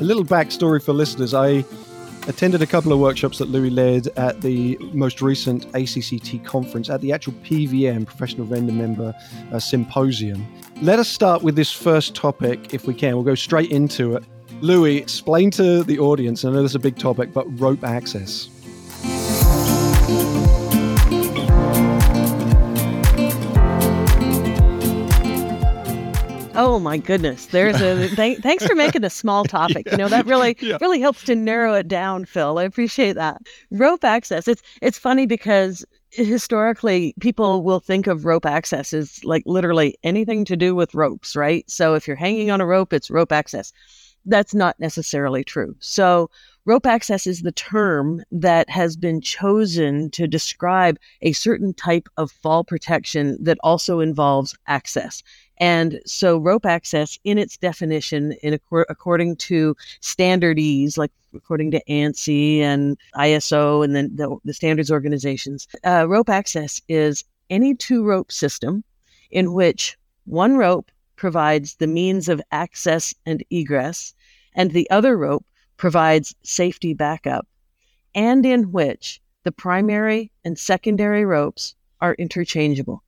A little backstory for listeners. I attended a couple of workshops that Loui led at the most recent ACCT conference at the actual PVM, Professional Vendor Member uh, Symposium. Let us start with this first topic, if we can. We'll go straight into it. Loui, explain to the audience, I know this is a big topic, but rope access. Oh my goodness. There's a th- thanks for making a small topic. Yeah. You know, that really yeah. really helps to narrow it down, Phil. I appreciate that. Rope access. It's it's funny because historically people will think of rope access as like literally anything to do with ropes, right? So if you're hanging on a rope, it's rope access. That's not necessarily true. So rope access is the term that has been chosen to describe a certain type of fall protection that also involves access. And so rope access in its definition, in according to standards, like according to ANSI and ISO and then the, the standards organizations, uh, rope access is any two rope system in which one rope provides the means of access and egress, and the other rope provides safety backup, and in which the primary and secondary ropes are interchangeable.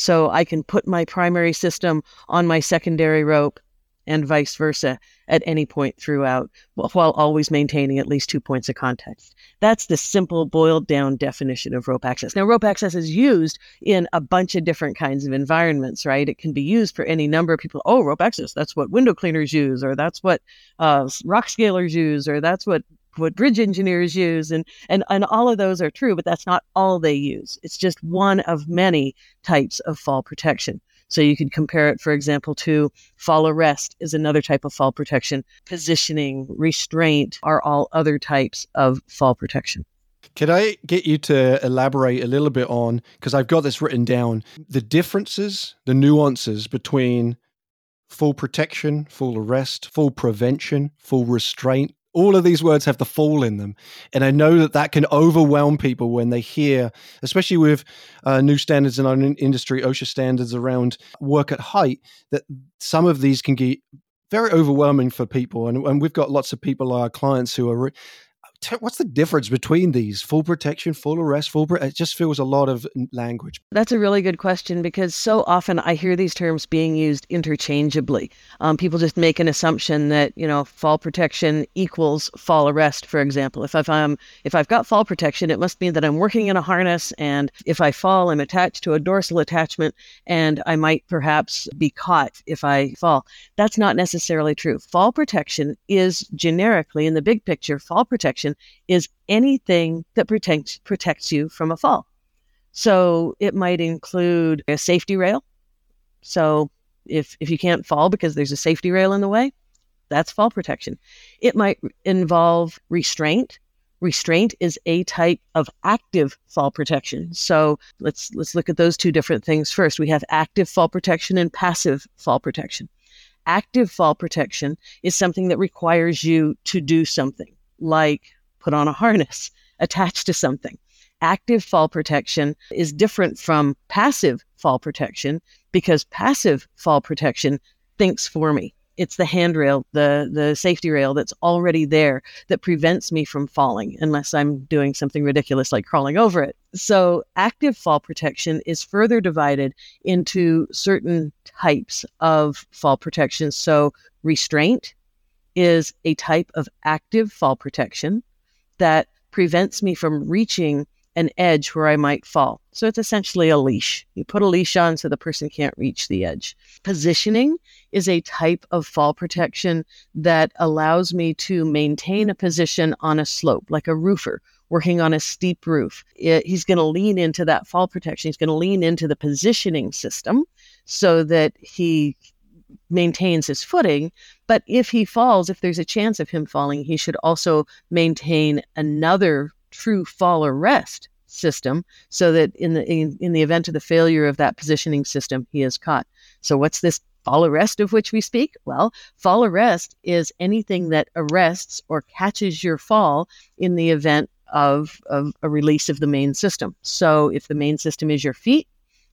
So I can put my primary system on my secondary rope and vice versa at any point throughout, while always maintaining at least two points of contact. That's the simple, boiled down definition of rope access. Now, rope access is used in a bunch of different kinds of environments, right? It can be used for any number of people. Oh, rope access, that's what window cleaners use, or that's what uh, rock scalers use, or that's what what bridge engineers use and, and and all of those are true but that's not all they use. It's just one of many types of fall protection. So you can compare it for example to fall arrest is another type of fall protection. Positioning restraint are all other types of fall protection. Could I get you to elaborate a little bit on, because I've got this written down, the differences, the nuances between full protection, full arrest, full prevention, full restraint, all of these words have the fall in them. And i know that that can overwhelm people when they hear especially with uh, new standards in our industry osha standards around work at height that some of these can get very overwhelming for people. And, and we've got lots of people our clients who are what's the difference between these? Full protection full arrest full it just feels a lot of language. That's a really good question because so often i hear these terms being used interchangeably. Um, people just make an assumption that you know fall protection equals fall arrest for example. If, i am if i've got fall protection it must mean that i'm working in a harness and if i fall i'm attached to a dorsal attachment and i might perhaps be caught if i fall. That's not necessarily true. Fall protection is generically in the big picture fall protection protection is anything that protects protects you from a fall. So it might include a safety rail. So if if you can't fall because there's a safety rail in the way, that's fall protection. It might involve restraint. Restraint is a type of active fall protection. So let's let's look at those two different things first. We have active fall protection and passive fall protection. Active fall protection is something that requires you to do something like put on a harness, attached to something. Active fall protection is different from passive fall protection because passive fall protection thinks for me. It's the handrail, the, the safety rail that's already there that prevents me from falling unless I'm doing something ridiculous like crawling over it. So, active fall protection is further divided into certain types of fall protection. So, restraint is a type of active fall protection that prevents me from reaching an edge where I might fall. So it's essentially a leash. You put a leash on so the person can't reach the edge. Positioning is a type of fall protection that allows me to maintain a position on a slope, like a roofer working on a steep roof. It, he's going to lean into that fall protection. He's going to lean into the positioning system so that he maintains his footing. But if he falls, if there's a chance of him falling, he should also maintain another true fall arrest system so that in the in, in the event of the failure of that positioning system, he is caught. So what's this fall arrest of which we speak? Well, fall arrest is anything that arrests or catches your fall in the event of, of a release of the main system. So if the main system is your feet,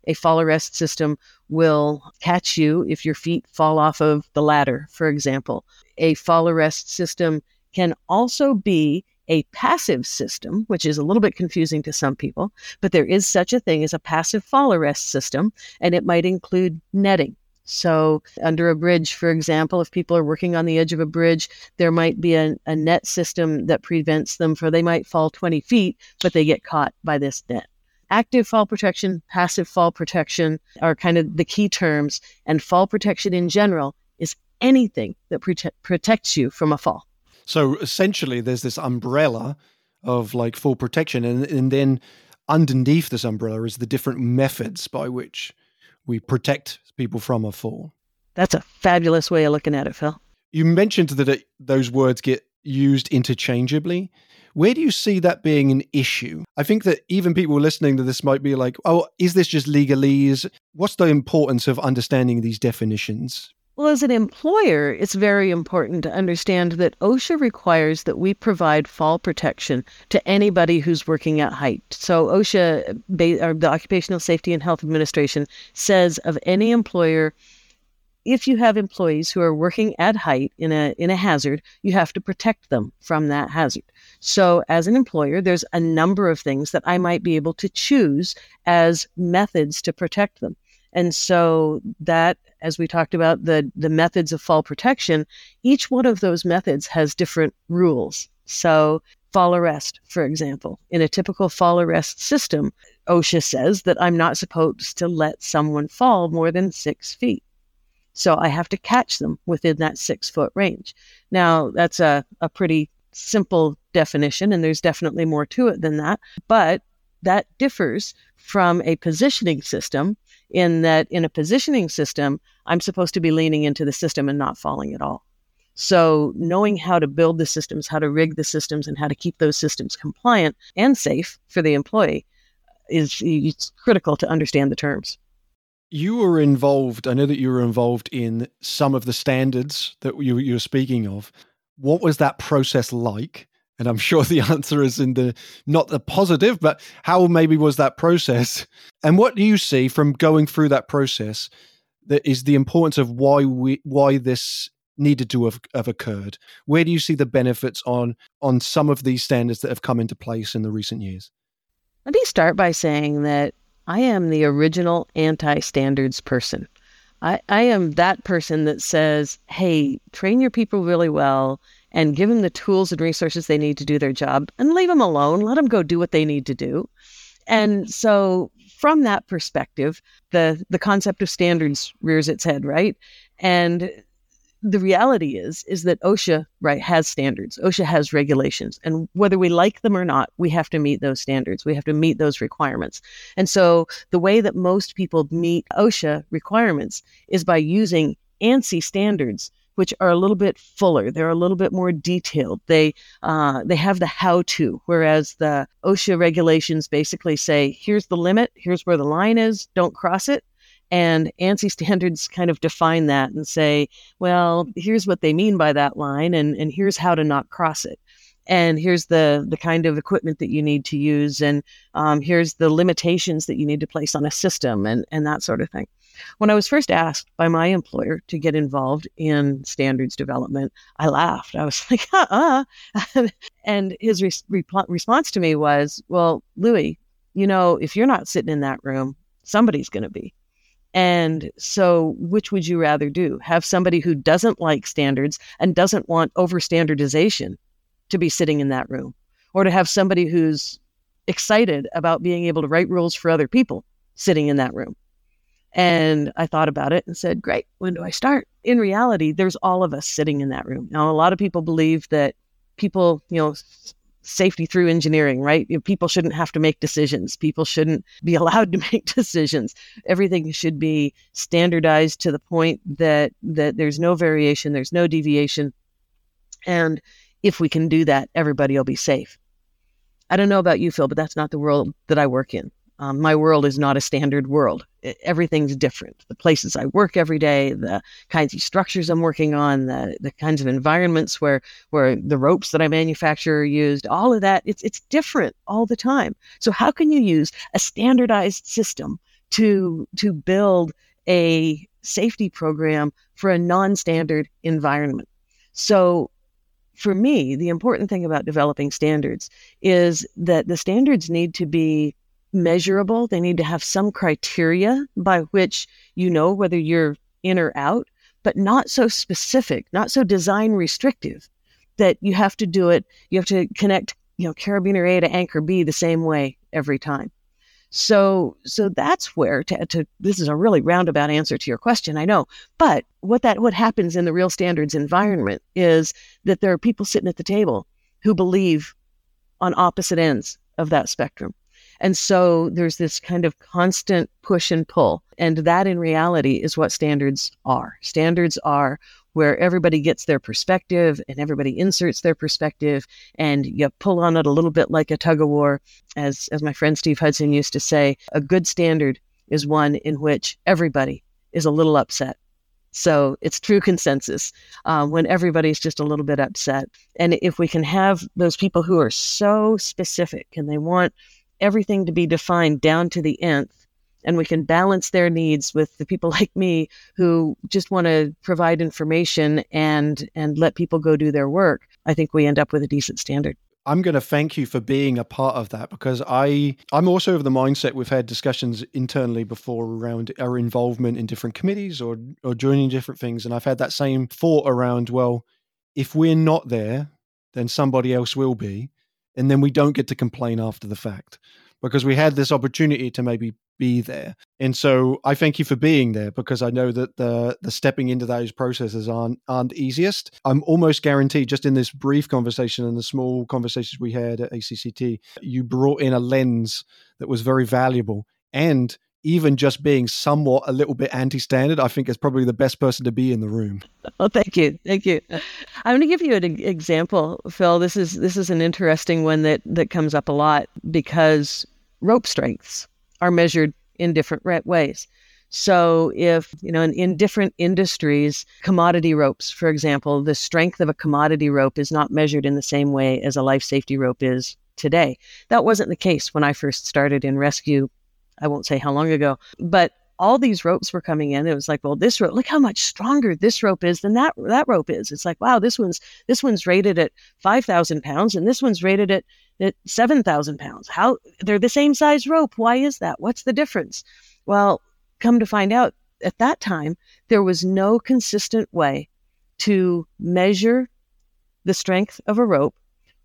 A fall arrest system will catch you if your feet fall off of the ladder, for example. A fall arrest system can also be a passive system, which is a little bit confusing to some people, but there is such a thing as a passive fall arrest system, and it might include netting. So, under a bridge, for example, if people are working on the edge of a bridge, there might be a, a net system that prevents them for they might fall 20 feet, but they get caught by this net. Active fall protection, passive fall protection are kind of the key terms, and fall protection in general is anything that prote- protects you from a fall. So essentially, there's this umbrella of like fall protection, and, and then underneath this umbrella is the different methods by which we protect people from a fall. That's a fabulous way of looking at it, Phil. You mentioned that it, those words get used interchangeably. Where do you see that being an issue? I think that even people listening to this might be like, oh, is this just legalese? What's the importance of understanding these definitions? Well, as an employer, it's very important to understand that OSHA requires that we provide fall protection to anybody who's working at height. So, OSHA, the Occupational Safety and Health Administration, says of any employer, if you have employees who are working at height in a in a hazard, you have to protect them from that hazard. So, as an employer, there's a number of things that I might be able to choose as methods to protect them. And so that, as we talked about the, the methods of fall protection, each one of those methods has different rules. So fall arrest, for example, in a typical fall arrest system, OSHA says that I'm not supposed to let someone fall more than six feet. So I have to catch them within that six foot range. Now, that's a, a pretty simple definition, and there's definitely more to it than that. But that differs from a positioning system in that in a positioning system, I'm supposed to be leaning into the system and not falling at all. So, knowing how to build the systems, how to rig the systems, and how to keep those systems compliant and safe for the employee is critical to understand the terms. You were involved, I know that you were involved in some of the standards that you, you were speaking of. What was that process like? And I'm sure the answer is in the not the positive, but how maybe was that process? And what do you see from going through that process that is the importance of why we why this needed to have, have occurred? Where do you see the benefits on on some of these standards that have come into place in the recent years? Let me start by saying that I am the original anti standards person. I, I am that person that says, hey, train your people really well and give them the tools and resources they need to do their job and leave them alone. Let them go do what they need to do. And so from that perspective, the the concept of standards rears its head, right? And the reality is is that OSHA right has standards. OSHA has regulations, and whether we like them or not, we have to meet those standards. We have to meet those requirements. And so the way that most people meet OSHA requirements is by using ANSI standards which are a little bit fuller. They're a little bit more detailed. They uh, they have the how to, whereas the OSHA regulations basically say, here's the limit, here's where the line is, don't cross it. And ANSI standards kind of define that and say, well, here's what they mean by that line, and, and here's how to not cross it and here's the the kind of equipment that you need to use and um, here's the limitations that you need to place on a system and and that sort of thing when I was first asked by my employer to get involved in standards development, I laughed. I was like, uh uh and his re- re- response to me was, well, Loui, you know, if you're not sitting in that room, somebody's going to be. And so, which would you rather do? Have somebody who doesn't like standards and doesn't want over standardization to be sitting in that room, or to have somebody who's excited about being able to write rules for other people sitting in that room? And I thought about it and said, great, when do I start? In reality, there's all of us sitting in that room. Now, a lot of people believe that people, you know, safety through engineering, right? People shouldn't have to make decisions. People shouldn't be allowed to make decisions. Everything should be standardized to the point that that there's no variation, there's no deviation. And if we can do that, everybody will be safe. I don't know about you, Phil, but that's not the world that I work in. Um, my world is not a standard world. It, everything's different. The places I work every day, the kinds of structures I'm working on, the, the kinds of environments where where the ropes that I manufacture are used, all of that, it's it's different all the time. So how can you use a standardized system to to build a safety program for a non-standard environment. So for me, the important thing about developing standards is that the standards need to be measurable. They need to have some criteria by which you know whether you're in or out, but not so specific, not so design restrictive that you have to do it. You have to connect, you know, carabiner A to anchor B the same way every time. So, so that's where to, to, this is a really roundabout answer to your question, I know. But what that what happens in the real standards environment is that there are people sitting at the table who believe on opposite ends of that spectrum. And so there's this kind of constant push and pull. And that in reality is what standards are. Standards are where everybody gets their perspective and everybody inserts their perspective and you pull on it a little bit like a tug of war. As, as my friend Steve Hudson used to say, a good standard is one in which everybody is a little upset. So it's true consensus uh, when everybody's just a little bit upset. And if we can have those people who are so specific and they want everything to be defined down to the nth and we can balance their needs with the people like me who just want to provide information and and let people go do their work i think we end up with a decent standard. I'm going to thank you for being a part of that because I I'm also of the mindset we've had discussions internally before around our involvement in different committees or or joining different things and I've had that same thought around well if we're not there then somebody else will be and then we don't get to complain after the fact because we had this opportunity to maybe be there. And so I thank you for being there because I know that the the stepping into those processes aren't aren't easiest. I'm almost guaranteed just in this brief conversation and the small conversations we had at ACCT, you brought in a lens that was very valuable and even just being somewhat a little bit anti-standard, I think is probably the best person to be in the room. Oh, thank you, thank you. I'm going to give you an example, Phil. This is this is an interesting one that that comes up a lot because rope strengths are measured in different ways. So, if, you know, in, in, different industries, commodity ropes, for example, the strength of a commodity rope is not measured in the same way as a life safety rope is today. That wasn't the case when I first started in rescue I won't say how long ago, but all these ropes were coming in. It was like, well, this rope, look how much stronger this rope is than that that rope is. It's like, wow, this one's this one's rated at five thousand pounds, and this one's rated at at seven thousand pounds. How they're the same size rope? Why is that? What's the difference? Well, come to find out, at that time there was no consistent way to measure the strength of a rope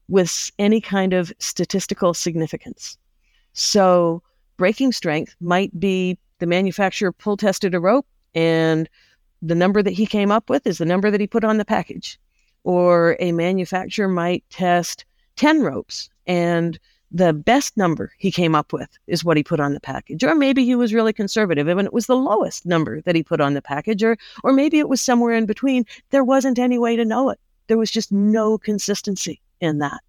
with any kind of statistical significance. So breaking strength might be the manufacturer pull tested a rope and the number that he came up with is the number that he put on the package. Or a manufacturer might test 10 ropes and the best number he came up with is what he put on the package. Or maybe he was really conservative and it was the lowest number that he put on the package. Or, or maybe it was somewhere in between. There wasn't any way to know it. There was just no consistency in that.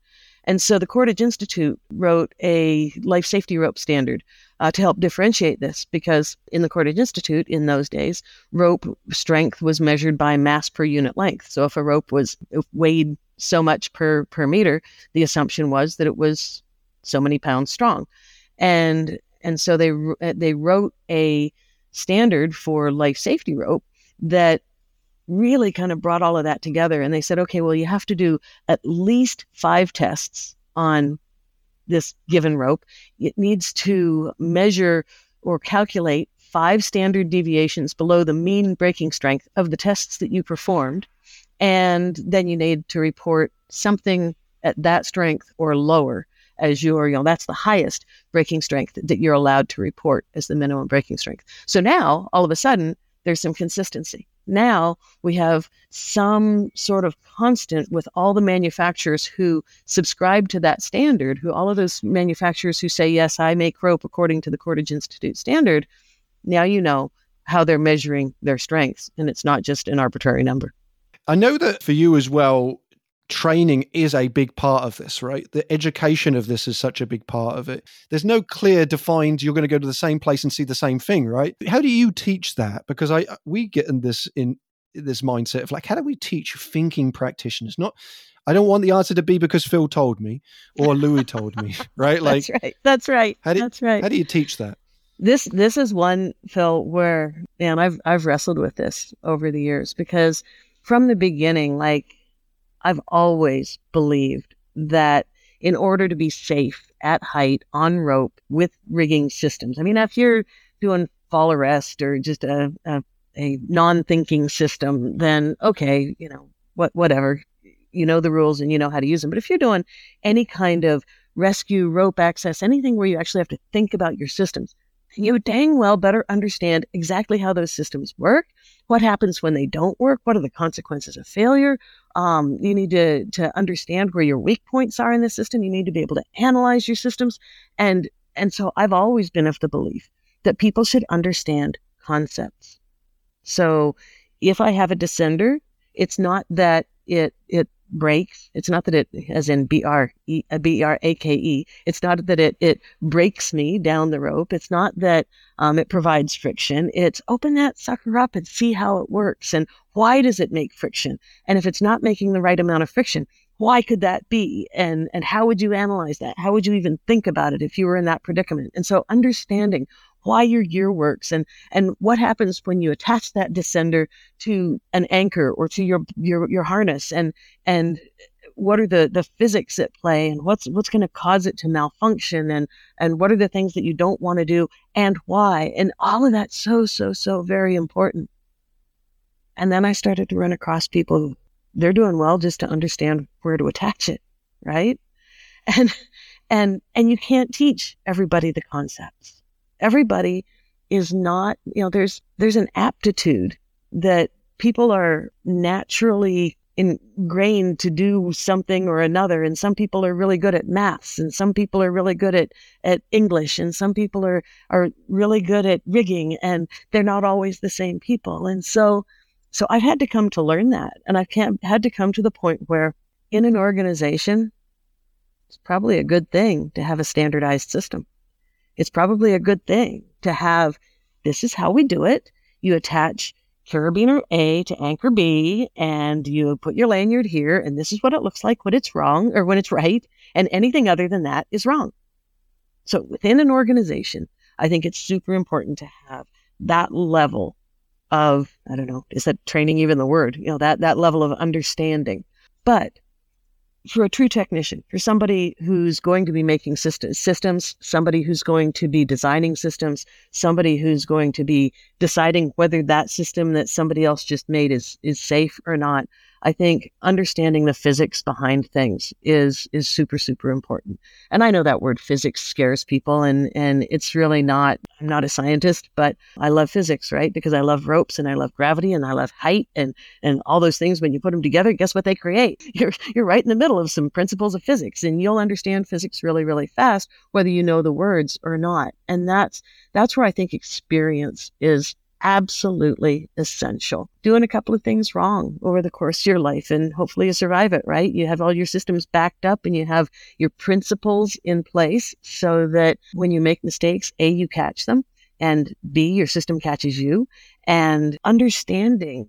And so the Cordage Institute wrote a life safety rope standard uh, to help differentiate this because in the Cordage Institute in those days, rope strength was measured by mass per unit length. So if a rope was weighed so much per, per meter, the assumption was that it was so many pounds strong. And, and so they, they wrote a standard for life safety rope that really kind of brought all of that together. And they said, okay, well, you have to do at least five tests on this given rope. It needs to measure or calculate five standard deviations below the mean breaking strength of the tests that you performed. And then you need to report something at that strength or lower as your, you know, that's the highest breaking strength that you're allowed to report as the minimum breaking strength. So now all of a sudden there's some consistency. Now we have some sort of constant with all the manufacturers who subscribe to that standard, who all of those manufacturers who say, yes, I make rope according to the Cordage Institute standard. Now you know how they're measuring their strengths, and it's not just an arbitrary number. I know that for you as well, training is a big part of this, right? The education of this is such a big part of it. There's no clear defined you're going to go to the same place and see the same thing, right? How do you teach that? Because I uh, we get in this in this mindset of like how do we teach thinking practitioners? Not I don't want the answer to be because Phil told me or Loui told me, right? Like That's right. That's right. How do, That's right. How do you teach that? This this is one Phil where man I've I've wrestled with this over the years because from the beginning like I've always believed that in order to be safe at height on rope with rigging systems. I mean, if you're doing fall arrest or just a, a, a non-thinking system, then okay, you know, what whatever, you know the rules and you know how to use them. But if you're doing any kind of rescue, rope access, anything where you actually have to think about your systems, you dang well better understand exactly how those systems work, what happens when they don't work, what are the consequences of failure. Um, you need to, to understand where your weak points are in the system. You need to be able to analyze your systems. And, and so I've always been of the belief that people should understand concepts. So if I have a descender, it's not that it, it breaks. It's not that it, as in B R E uh, B R A K E. It's not that it it breaks me down the rope. It's not that um, it provides friction. It's open that sucker up and see how it works and why does it make friction? And if it's not making the right amount of friction, why could that be? And and how would you analyze that? How would you even think about it if you were in that predicament? And so understanding why your gear works and and what happens when you attach that descender to an anchor or to your your your harness and and what are the the physics at play and what's what's going to cause it to malfunction and and what are the things that you don't want to do and why and all of that so so so very important. And then i started to run across people who, they're doing well just to understand where to attach it right? And and and you can't teach everybody the concepts everybody is not, you know, there's there's an aptitude that people are naturally ingrained to do something or another and some people are really good at maths and some people are really good at at english and some people are are really good at rigging and they're not always the same people. And so so i've had to come to learn that and i've had to come to the point where in an organization it's probably a good thing to have a standardized system it's probably a good thing to have this is how we do it. You attach carabiner A to anchor B and you put your lanyard here and this is what it looks like when it's wrong or when it's right. And anything other than that is wrong. So within an organization, I think it's super important to have that level of, I don't know, is that training even the word? You know, that, that level of understanding. But for a true technician, for somebody who's going to be making systems, somebody who's going to be designing systems, somebody who's going to be deciding whether that system that somebody else just made is is safe or not, I think understanding the physics behind things is is super super important. And I know that word physics scares people and and it's really not I'm not a scientist, but I love physics, right? Because I love ropes and I love gravity and I love height and and all those things when you put them together, guess what they create? You're you're right in the middle of some principles of physics and you'll understand physics really really fast whether you know the words or not. And that's that's where I think experience is absolutely essential. Doing a couple of things wrong over the course of your life and hopefully you survive it, right? You have all your systems backed up and you have your principles in place so that when you make mistakes, A, you catch them and B, your system catches you. And understanding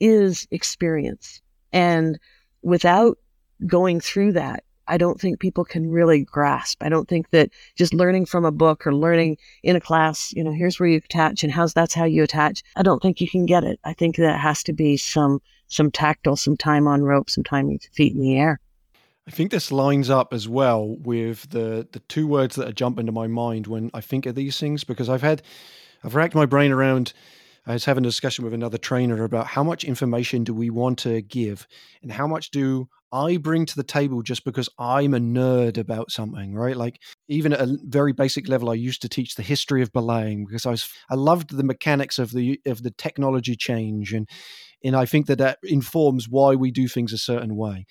is experience. And without going through that, I don't think people can really grasp. I don't think that just learning from a book or learning in a class, you know, here's where you attach and how's that's how you attach. I don't think you can get it. I think that has to be some some tactile, some time on rope, some time with feet in the air. I think this lines up as well with the the two words that jump into my mind when I think of these things because I've had I've racked my brain around I was having a discussion with another trainer about how much information do we want to give and how much do I bring to the table just because I'm a nerd about something, right? Like even at a very basic level, I used to teach the history of belaying because I was I loved the mechanics of the of the technology change and and I think that that informs why we do things a certain way.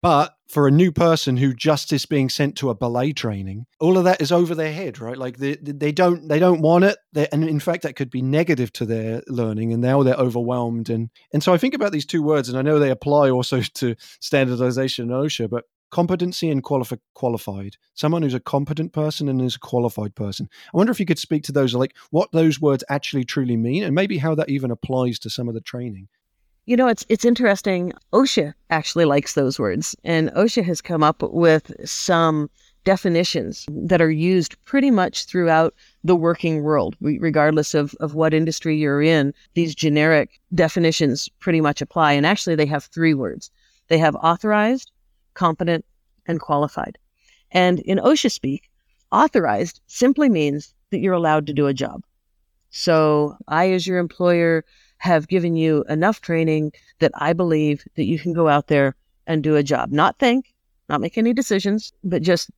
But for a new person who just is being sent to a belay training, all of that is over their head, right? Like they, they don't they don't want it, they, and in fact that could be negative to their learning, and now they're overwhelmed. And and so I think about these two words, and I know they apply also to standardization and OSHA, but competency and qualifi- qualified. Someone who's a competent person and is a qualified person. I wonder if you could speak to those, like what those words actually truly mean, and maybe how that even applies to some of the training. You know, it's it's interesting. OSHA actually likes those words, and OSHA has come up with some definitions that are used pretty much throughout the working world, regardless of, of what industry you're in. These generic definitions pretty much apply. And actually, they have three words they have authorized, competent, and qualified. And in OSHA speak, authorized simply means that you're allowed to do a job. So I, as your employer, have given you enough training that I believe that you can go out there and do a job. Not think, not make any decisions, but just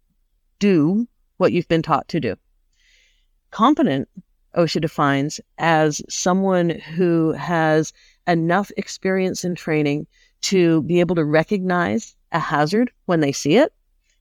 do what you've been taught to do. Competent, OSHA defines as someone who has enough experience and training to be able to recognize a hazard when they see it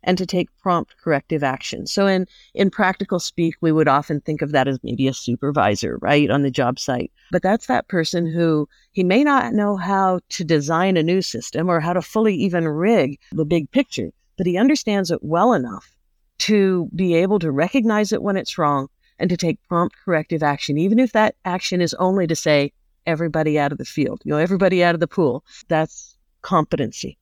and to take prompt corrective action. So in in practical speak, we would often think of that as maybe a supervisor, right, on the job site. But that's that person who he may not know how to design a new system or how to fully even rig the big picture, but he understands it well enough to be able to recognize it when it's wrong and to take prompt corrective action, even if that action is only to say everybody out of the field, you know, everybody out of the pool. That's competency.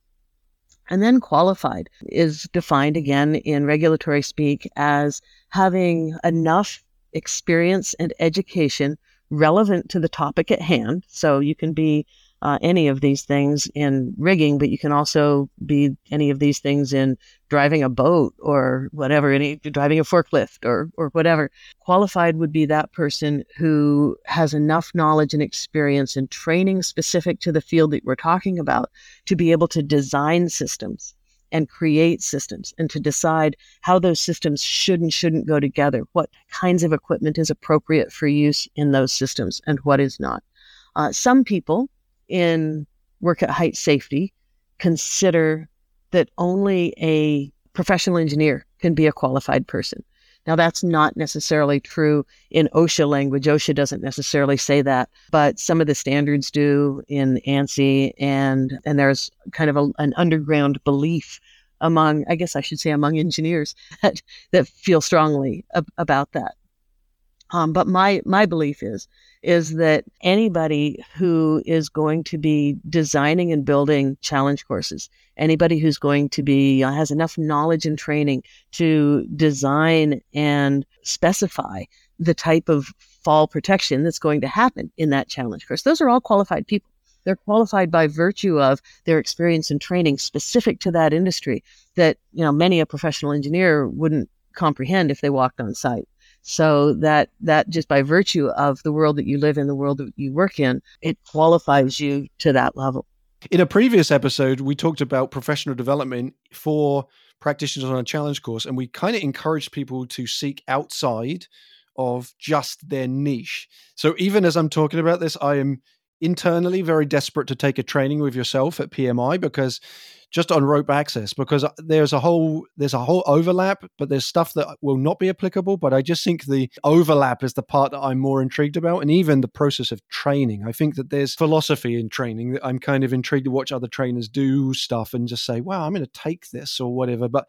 And then qualified is defined again in regulatory speak as having enough experience and education relevant to the topic at hand. So you can be uh, any of these things in rigging, but you can also be any of these things in driving a boat or whatever, any driving a forklift or or whatever. Qualified would be that person who has enough knowledge and experience and training specific to the field that we're talking about to be able to design systems and create systems and to decide how those systems should and shouldn't go together, what kinds of equipment is appropriate for use in those systems and what is not. Uh, some people in work at height safety consider that only a professional engineer can be a qualified person. Now, that's not necessarily true in OSHA language. OSHA doesn't necessarily say that, but some of the standards do in ANSI, and and there's kind of a, an underground belief among, I guess I should say, among engineers that that feel strongly ab- about that. Um, but my my belief is is that anybody who is going to be designing and building challenge courses, anybody who's going to be uh, has enough knowledge and training to design and specify the type of fall protection that's going to happen in that challenge course, those are all qualified people. They're qualified by virtue of their experience and training specific to that industry that you know many a professional engineer wouldn't comprehend if they walked on site. So that that just by virtue of the world that you live in, the world that you work in, it qualifies you to that level. In a previous episode, we talked about professional development for practitioners on a challenge course, and we kind of encouraged people to seek outside of just their niche. So even as I'm talking about this, I am internally very desperate to take a training with yourself at PMI because just on rope access because uh, there's a whole there's a whole overlap but there's stuff that will not be applicable but i just think the overlap is the part that i'm more intrigued about and even the process of training. I think that there's philosophy in training that i'm kind of intrigued to watch other trainers do stuff and just say wow i'm going to take this or whatever but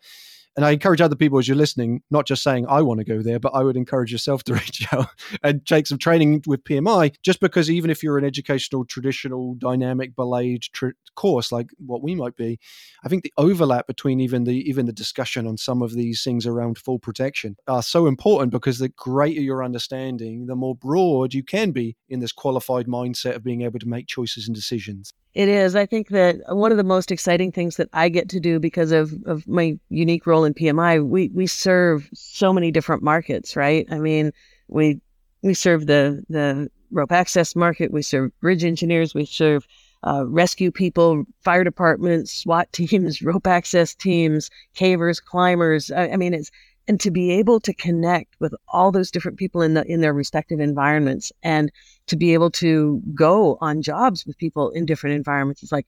and I encourage other people as you're listening, not just saying I want to go there, but I would encourage yourself to reach out and take some training with PMI. Just because even if you're an educational, traditional, dynamic, belayed tr- course like what we might be, I think the overlap between even the even the discussion on some of these things around full protection are so important because the greater your understanding, the more broad you can be in this qualified mindset of being able to make choices and decisions. It is. I think that one of the most exciting things that I get to do because of, of my unique role in PMI, we, we serve so many different markets, right? I mean, we we serve the the rope access market, we serve bridge engineers, we serve uh, rescue people, fire departments, SWAT teams, rope access teams, cavers, climbers. I, I mean, it's and to be able to connect with all those different people in the in their respective environments and to be able to go on jobs with people in different environments. It's like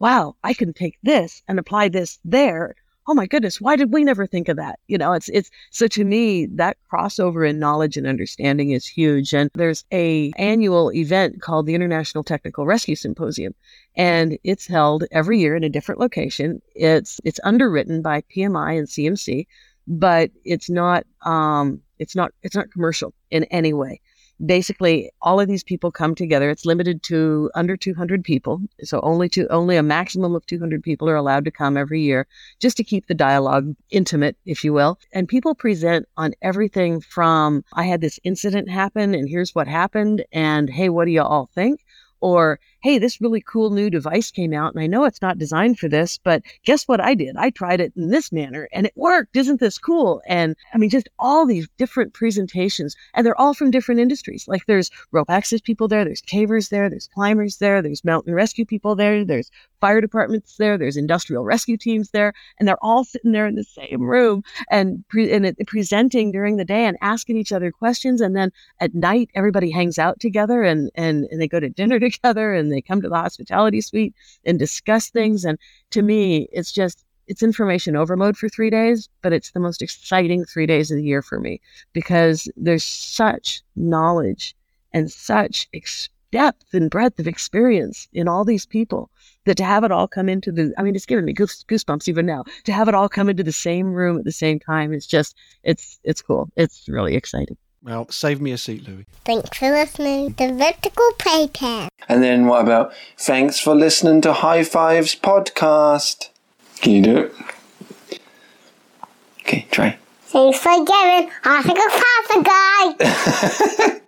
wow i can take this and apply this there. Oh my goodness why did we never think of that? You know it's it's so to me that crossover in knowledge and understanding is huge. And there's a annual event called the international technical rescue symposium and it's held every year in a different location. It's it's underwritten by pmi and cmc but it's not um, it's not it's not commercial in any way. basically all of these people come together. It's limited to under 200 people, so only to only a maximum of 200 people are allowed to come every year, just to keep the dialogue intimate, if you will. And people present on everything from I had this incident happen, and here's what happened, and hey, what do you all think? Or hey, this really cool new device came out and I know it's not designed for this, but guess what I did? I tried it in this manner and it worked. Isn't this cool? And I mean, just all these different presentations and they're all from different industries. Like there's rope access people there, there's cavers there, there's climbers there, there's mountain rescue people there, there's fire departments there, there's industrial rescue teams there, and they're all sitting there in the same room and, pre- and it, presenting during the day and asking each other questions. And then at night, everybody hangs out together and, and, and they go to dinner together and they come to the hospitality suite and discuss things. And to me, it's just, it's information overload for three days, but it's the most exciting three days of the year for me because there's such knowledge and such depth and breadth of experience in all these people that to have it all come into the, I mean, it's giving me goose, goosebumps even now. To have it all come into the same room at the same time is just, it's, it's cool. It's really exciting. Well, save me a seat, Loui. Thanks for listening to Vertical Playcast. And then what about thanks for listening to High Fives podcast? Can you do it? Okay, try. Thanks for giving Oscar Pasta Guy.